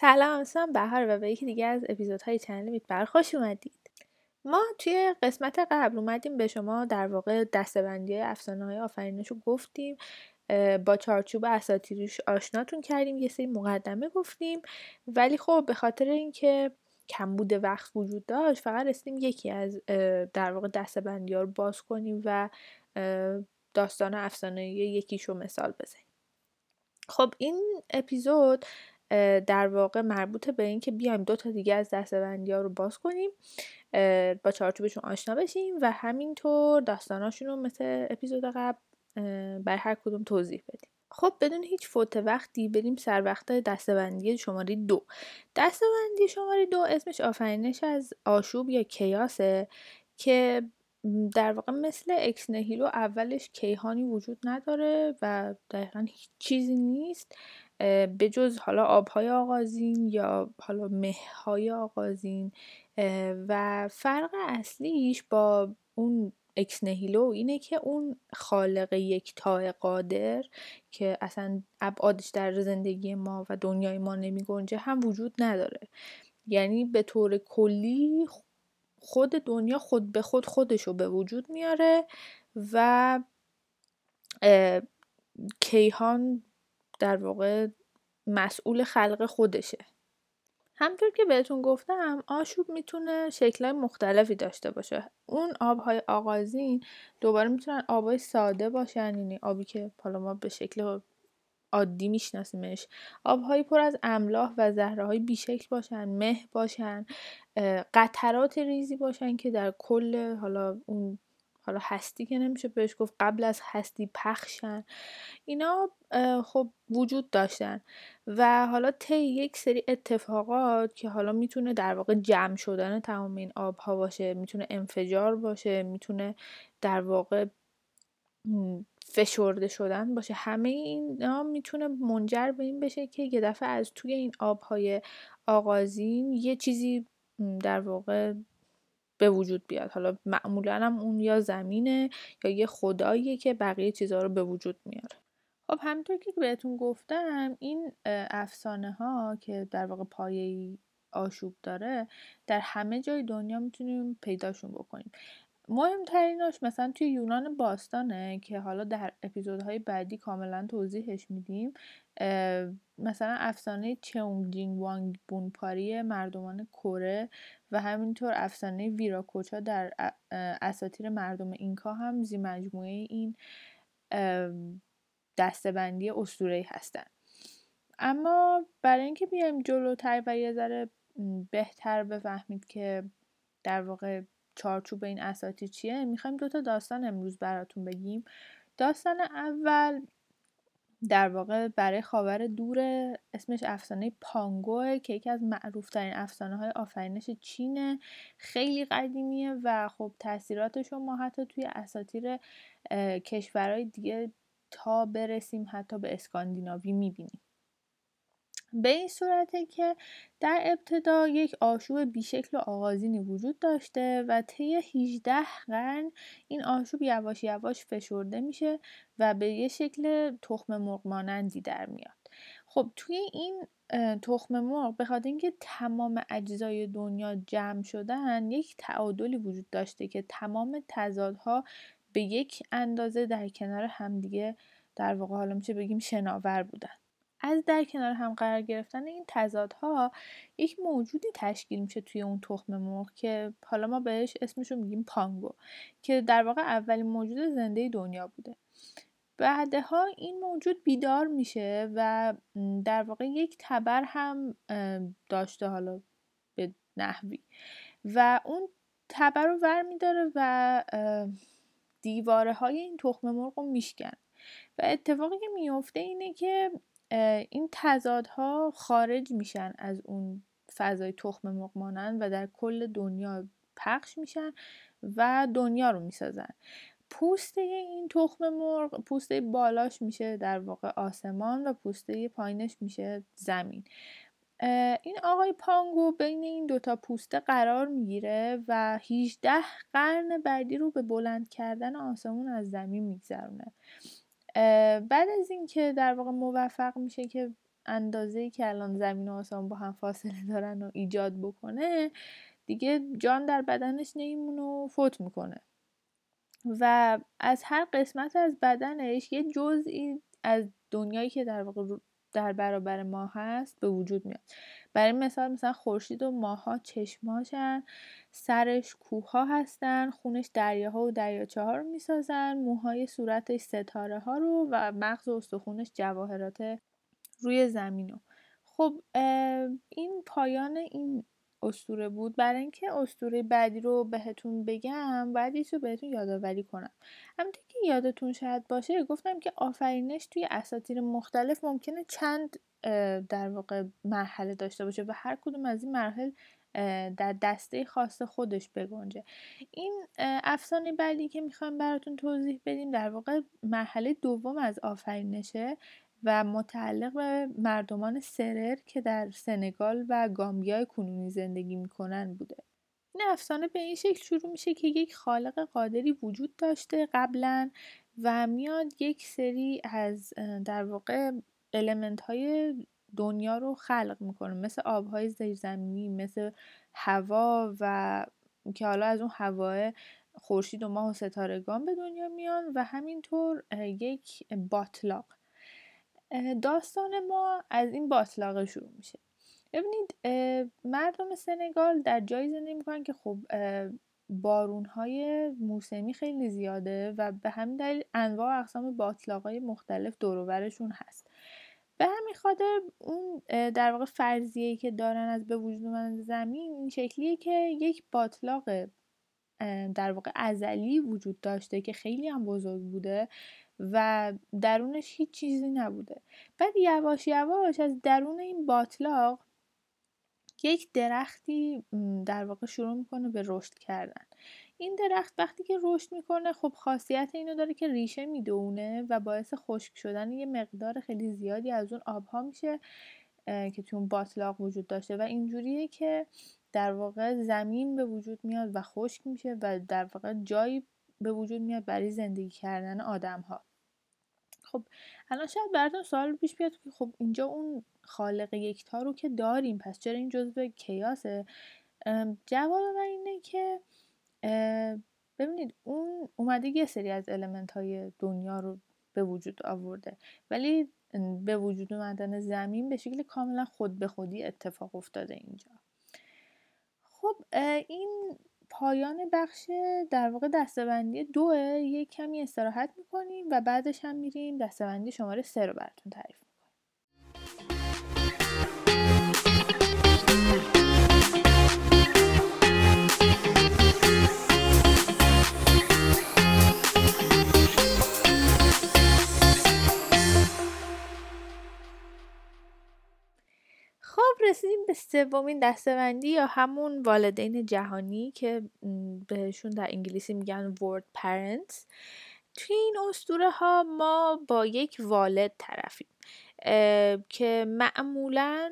سلام اسمم بهار و به یکی دیگه از اپیزودهای چنل میتبر خوش اومدید. ما توی قسمت قبل اومدیم به شما در واقع دستبندی افسانه های آفرینش رو گفتیم با چارچوب اساتیریش آشناتون کردیم یه سری مقدمه گفتیم ولی خب به خاطر اینکه کمبود وقت وجود داشت فقط رسیدیم یکی از در واقع دستبندی ها رو باز کنیم و داستان افسانه یکیش رو مثال بزنیم. خب این اپیزود در واقع مربوط به اینکه بیایم دو تا دیگه از دستبندی ها رو باز کنیم با چارچوبشون آشنا بشیم و همینطور داستاناشون رو مثل اپیزود قبل بر هر کدوم توضیح بدیم. خب بدون هیچ فوت وقتی بریم سر وقت دستبندی شماره دو. دستبندی شماره دو اسمش آفرینش از آشوب یا کیاسه که در واقع مثل اکس نهیلو اولش کیهانی وجود نداره و دقیقا هیچ چیزی نیست. به جز حالا آبهای آغازین یا حالا مههای آغازین و فرق اصلیش با اون اکس نهیلو اینه که اون خالق یک تای قادر که اصلا ابعادش در زندگی ما و دنیای ما نمی گنجه هم وجود نداره. یعنی به طور کلی خود دنیا خود به خود خودش رو به وجود میاره و کیهان در واقع مسئول خلق خودشه. همطور که بهتون گفتم آشوب می‌تونه شکلهای مختلفی داشته باشه. اون آبهای آغازین دوباره می‌تونن آبهای ساده باشن یعنی آبی که حالا ما به شکل عادی میشناسیمش. آبهایی پر از املاح و زهره بیشکل باشن مه باشن قطرات ریزی باشن که در کل حالا اون حالا هستی که نمیشه بهش گفت قبل از هستی پخشن. اینا خب وجود داشتن. و حالا طی یک سری اتفاقات که حالا می‌تونه در واقع جمع شدن تمام این آبها باشه می‌تونه انفجار باشه می‌تونه در واقع فشرده شدن باشه همه اینا می‌تونه منجر به این بشه که یه دفعه از توی این آبهای آغازین یه چیزی در واقع به وجود بیاد. حالا معمولا هم اون یا زمینه یا یه خداییه که بقیه چیزها رو به وجود میاره. خب همینطور که بهتون گفتم این افسانه ها که در واقع پایه آشوب داره در همه جای دنیا می‌تونیم پیداشون بکنیم. مهمتریناش مثلا توی یونان باستانه که حالا در اپیزودهای بعدی کاملا توضیحش میدیم. مثلا افسانه چونگ جینگ وانگ بونپاری مردمان کره. و همینطور افسانه ویراکوچا در اساتیر مردم اینکا هم زی مجموعه این دستبندی اسطوره‌ای هستن. اما برای اینکه بیایم جلوتر و یه ذره بهتر بفهمید که در واقع چارچوب این اساتیر چیه می‌خوایم دوتا داستان امروز براتون بگیم. داستان اول در واقع برای خاور دور اسمش افسانه پانگوه که یکی از معروفترین افسانه های آفرینش چینه خیلی قدیمیه و خب تاثیراتش رو ما حتی توی اساتیر کشورهای دیگه تا برسیم حتی به اسکاندیناوی می‌بینیم. به این صورته که در ابتدا یک آشوب بیشکل و آغازینی وجود داشته و طی 18 قرن این آشوب یواش یواش فشرده میشه و به یه شکل تخم مرغ مانندی در میاد. خب توی این تخم مرغ به خاطر اینکه تمام اجزای دنیا جمع شدن یک تعادلی وجود داشته که تمام تضادها به یک اندازه در کنار همدیگه در واقع حالا میشه بگیم شناور بودن. از در کنار هم قرار گرفتن این تضادها یک موجودی تشکیل میشه توی اون تخم مرغ که حالا ما بهش اسمشو میگیم پانگو که در واقع اولین موجود زنده دنیا بوده. بعدها این موجود بیدار میشه و در واقع یک تبر هم داشته حالا به نحوی. و اون تبر رو ور میداره و دیواره های این تخم مرغ رو میشکن. و اتفاقی که میفته اینه که این تضادها خارج میشن از اون فضای تخم مرغ و در کل دنیا پخش میشن و دنیا رو می‌سازن. پوسته این تخم مرغ پوسته بالاش میشه در واقع آسمان و پوسته پایینش میشه زمین. این آقای پانگو بین این دوتا پوسته قرار می‌گیره و 18 قرن بعدی رو به بلند کردن آسمون از زمین میگذرونه. بعد از اینکه در واقع موفق میشه که اندازه که الان زمین و آسمان با هم فاصله دارن و ایجاد بکنه دیگه جان در بدنش نمیمونه و فوت می‌کنه. و از هر قسمت از بدنش یه جزئی از دنیایی که در واقع در برابر ما هست به وجود میاد. برای مثال مثلا خورشید و ماها چشماشن سرش کوه ها هستن خونش دریاها و دریاچه ها رو می‌سازن موهای صورتش ستاره ها رو و مغز و استخونش جواهرات روی زمین رو. خب این پایان این استوره بود. برای اینکه استوره بعدی رو بهتون بگم باید یه رو بهتون یادآوری کنم. همونطور که یادتون شاید باشه گفتم که آفرینش توی اساطیر مختلف ممکنه چند در واقع مرحله داشته باشه و هر کدوم از این مراحل در دسته خاص خودش بگنجه. این افسانه بعدی که می‌خوایم براتون توضیح بدیم در واقع مرحله دوم از آفرینشه. و متعلق به مردمان سرر که در سنگال و گامبیای کنونی زندگی می‌کنن بوده. این افسانه به این شکل شروع میشه که یک خالق قادری وجود داشته قبلا و میاد یک سری از در واقع المنت های دنیا رو خلق می‌کنه. مثل آبهای زیرزمینی مثل هوا و که حالا از اون هواه خورشید و ماه و ستارگان به دنیا میان و همینطور یک باطلاق داستان ما از این باطلاقه شروع میشه. ببینید مردم سنگال در جایی زندگی می‌کنن که خب بارون های موسمی خیلی زیاده و به همین دلیل انواع و اقسام باطلاقای مختلف دوروبرشون هست. به همین خاطر اون در واقع فرضیه‌ای که دارن از به وجود اومدن زمین این شکلیه که یک باطلاق در واقع ازلی وجود داشته که خیلی هم بزرگ بوده و درونش هیچ چیزی نبوده. بعد یواش یواش از درون این باطلاق یک درختی در واقع شروع می‌کنه به رشد کردن. این درخت وقتی که رشد می‌کنه خب خاصیت اینو داره که ریشه می‌دونه و باعث خشک شدن یه مقدار خیلی زیادی از اون آبها میشه که تو اون باطلاق وجود داشته. و اینجوریه که در واقع زمین به وجود میاد و خشک میشه و در واقع جایی به وجود میاد برای زندگی کردن آدم ها خب الان شاید براتون سوال پیش بیاد که خب اینجا اون خالق یکتا رو که داریم پس چرا این جزء کیاسه؟ جواب من اینه که ببینید اون اومده یه سری از المنت های دنیا رو به وجود آورده ولی به وجود اومدن زمین به شکل کاملا خود به خودی اتفاق افتاده اینجا. خب این پایان بخش در واقع دستبندی دوه یک کمی استراحت می‌کنیم و بعدش هم میریم دستبندی شماره سه رو براتون تعریف رسیدیم به سومین دستبندی یا همون والدین جهانی که بهشون در انگلیسی میگن ورد پرنتس توی این اسطوره ها ما با یک والد طرفیم که معمولا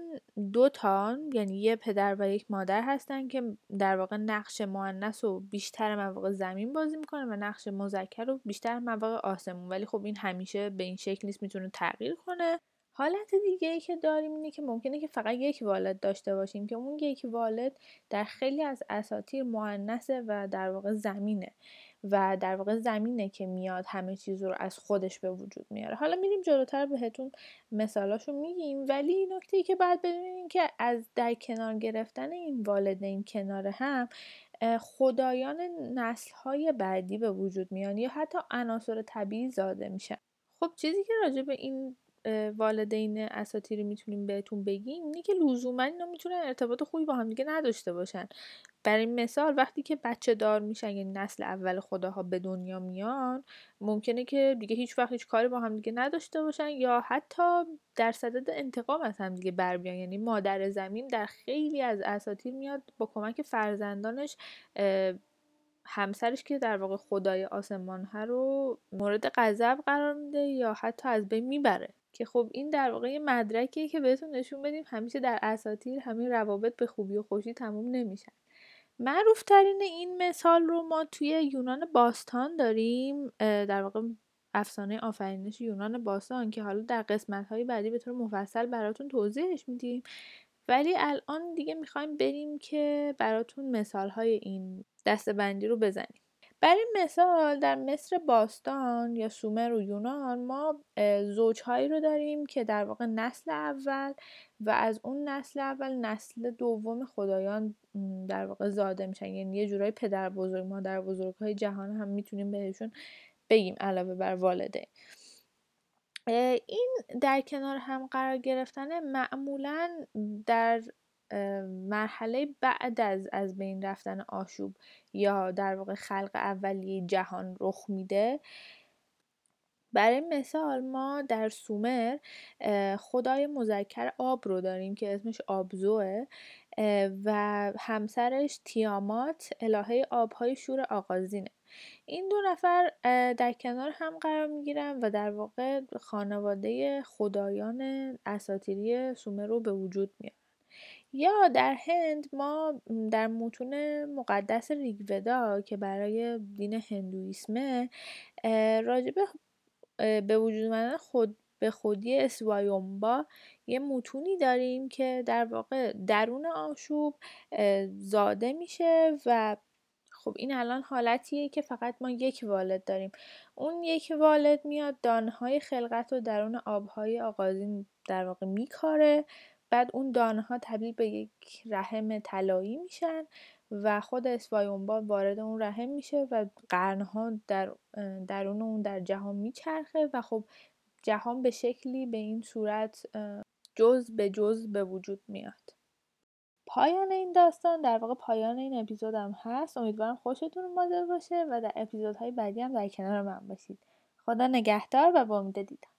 دو تان یعنی یه پدر و یک مادر هستن که در واقع نقش مؤنث و بیشتر مواقع زمین بازی می‌کنه و نقش مذکر رو بیشتر مواقع آسمون. ولی خب این همیشه به این شکل نیست می‌تونه تغییر کنه. حالت دیگه ای که داریم اینه که ممکنه که فقط یک والد داشته باشیم که اون یک والد در خیلی از اساتیر مؤنثه و در واقع زمینه و در واقع زمینه که میاد همه چیز رو از خودش به وجود میاره. حالا میریم جلوتر بهتون مثالاشو میگیم ولی نکته ای که باید بدونیم که از در کنار گرفتن این والدین کنار هم خدایان نسل های بعدی به وجود میان یا حتی عناصر طبیعی زاده میشن. خب چیزی که راجع به این والدین اساتیری می‌تونیم بهتون بگیم؟ اینه که لزوما اینا می‌تونن ارتباط خوبی با هم دیگه نداشته باشن. برای مثال وقتی که بچه دار میشن یعنی نسل اول خداها به دنیا میان ممکنه که دیگه هیچ وقت هیچ کاری با هم دیگه نداشته باشن یا حتی در صدد انتقام از هم دیگه بر بیان. یعنی مادر زمین در خیلی از اساتیر میاد با کمک فرزندانش همسرش که در واقع خدای آسمان ها رو مورد غضب قرار میده یا حتی از بین می‌بره. که خب این در واقع یه مدرکیه که بهتون نشون بدیم همیشه در اساتیر همین روابط به خوبی و خوشی تموم نمیشن. معروف ترین این مثال رو ما توی یونان باستان داریم در واقع افسانه آفرینش یونان باستان که حالا در قسمت های بعدی به طور مفصل براتون توضیحش میدیم. ولی الان دیگه می‌خوایم بریم که براتون مثال های این دستبندی رو بزنیم. برای مثال در مصر باستان یا سومر و یونان ما زوجهایی رو داریم که در واقع نسل اول و از اون نسل اول نسل دوم خدایان در واقع زاده میشن. یعنی یه جورای پدر بزرگ مادر بزرگ های جهان هم می‌تونیم بهشون بگیم علاوه بر والده. این در کنار هم قرار گرفتن معمولا در مرحله بعد از از بین رفتن آشوب یا در واقع خلق اولیه جهان رخ میده. برای مثال ما در سومر خدای مذکر آب رو داریم که اسمش آبزوه و همسرش تیامات الهه آبهای شور آغازینه. این دو نفر در کنار هم قرار می‌گیرن و در واقع خانواده خدایان اساتیری سومر رو به وجود میارن. یا در هند ما در متون مقدس ریگودا که برای دین هندویسمه راجبه به وجود اومدن خود به خودی اسوایومبا یه متونی داریم که در واقع درون آشوب زاده میشه و خب این الان حالتیه که فقط ما یک والد داریم. اون یک والد میاد دانهای خلقت و درون آبهای آغازین در واقع میکاره بعد اون دانه ها تبدیل به یک رحم طلایی میشن و خود اسوایونبا وارد اون رحم میشه و قرنها در درون اون در جهان میچرخه و خب جهان به شکلی به این صورت جز به جز به وجود میاد. پایان این داستان در واقع پایان این اپیزودم هست. امیدوارم خوشتون اومده باشه و در اپیزودهای بعدی هم در کنار من باشید. خدا نگهدار و با امید دیدار